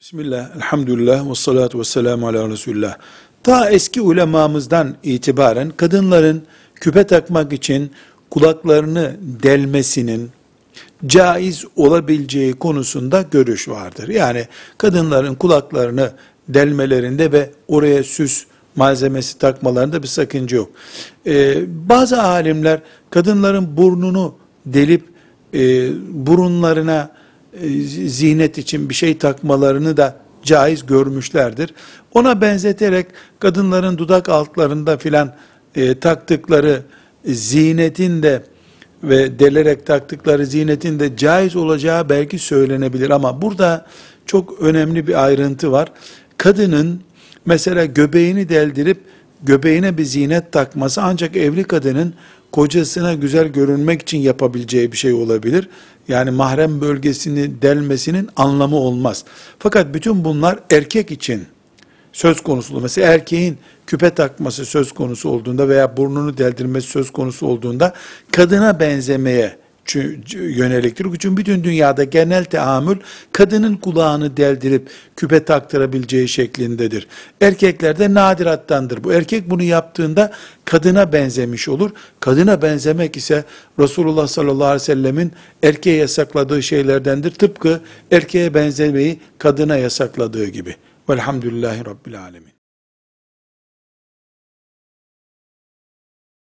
Bismillah, elhamdülillah, ve salatu ve selamu ala Resulullah. Ta eski ulemamızdan itibaren kadınların küpe takmak için kulaklarını delmesinin caiz olabileceği konusunda görüş vardır. Yani kadınların kulaklarını delmelerinde ve oraya süs malzemesi takmalarında bir sakınca yok. Ee, bazı alimler kadınların burnunu delip e, burunlarına e, zinet için bir şey takmalarını da caiz görmüşlerdir. Ona benzeterek kadınların dudak altlarında filan e, taktıkları zinetin de ve delerek taktıkları zinetin de caiz olacağı belki söylenebilir ama burada çok önemli bir ayrıntı var. Kadının mesela göbeğini deldirip göbeğine bir zinet takması ancak evli kadının kocasına güzel görünmek için yapabileceği bir şey olabilir. Yani mahrem bölgesini delmesinin anlamı olmaz. Fakat bütün bunlar erkek için söz konusu. Mesela erkeğin küpe takması söz konusu olduğunda veya burnunu deldirmesi söz konusu olduğunda kadına benzemeye yöneliktir. Çünkü bütün dünyada genel teamül kadının kulağını deldirip küpe taktırabileceği şeklindedir. Erkeklerde nadirattandır. Bu erkek bunu yaptığında kadına benzemiş olur. Kadına benzemek ise Resulullah sallallahu aleyhi ve sellemin erkeğe yasakladığı şeylerdendir. Tıpkı erkeğe benzemeyi kadına yasakladığı gibi. Velhamdülillahi Rabbil Alemin.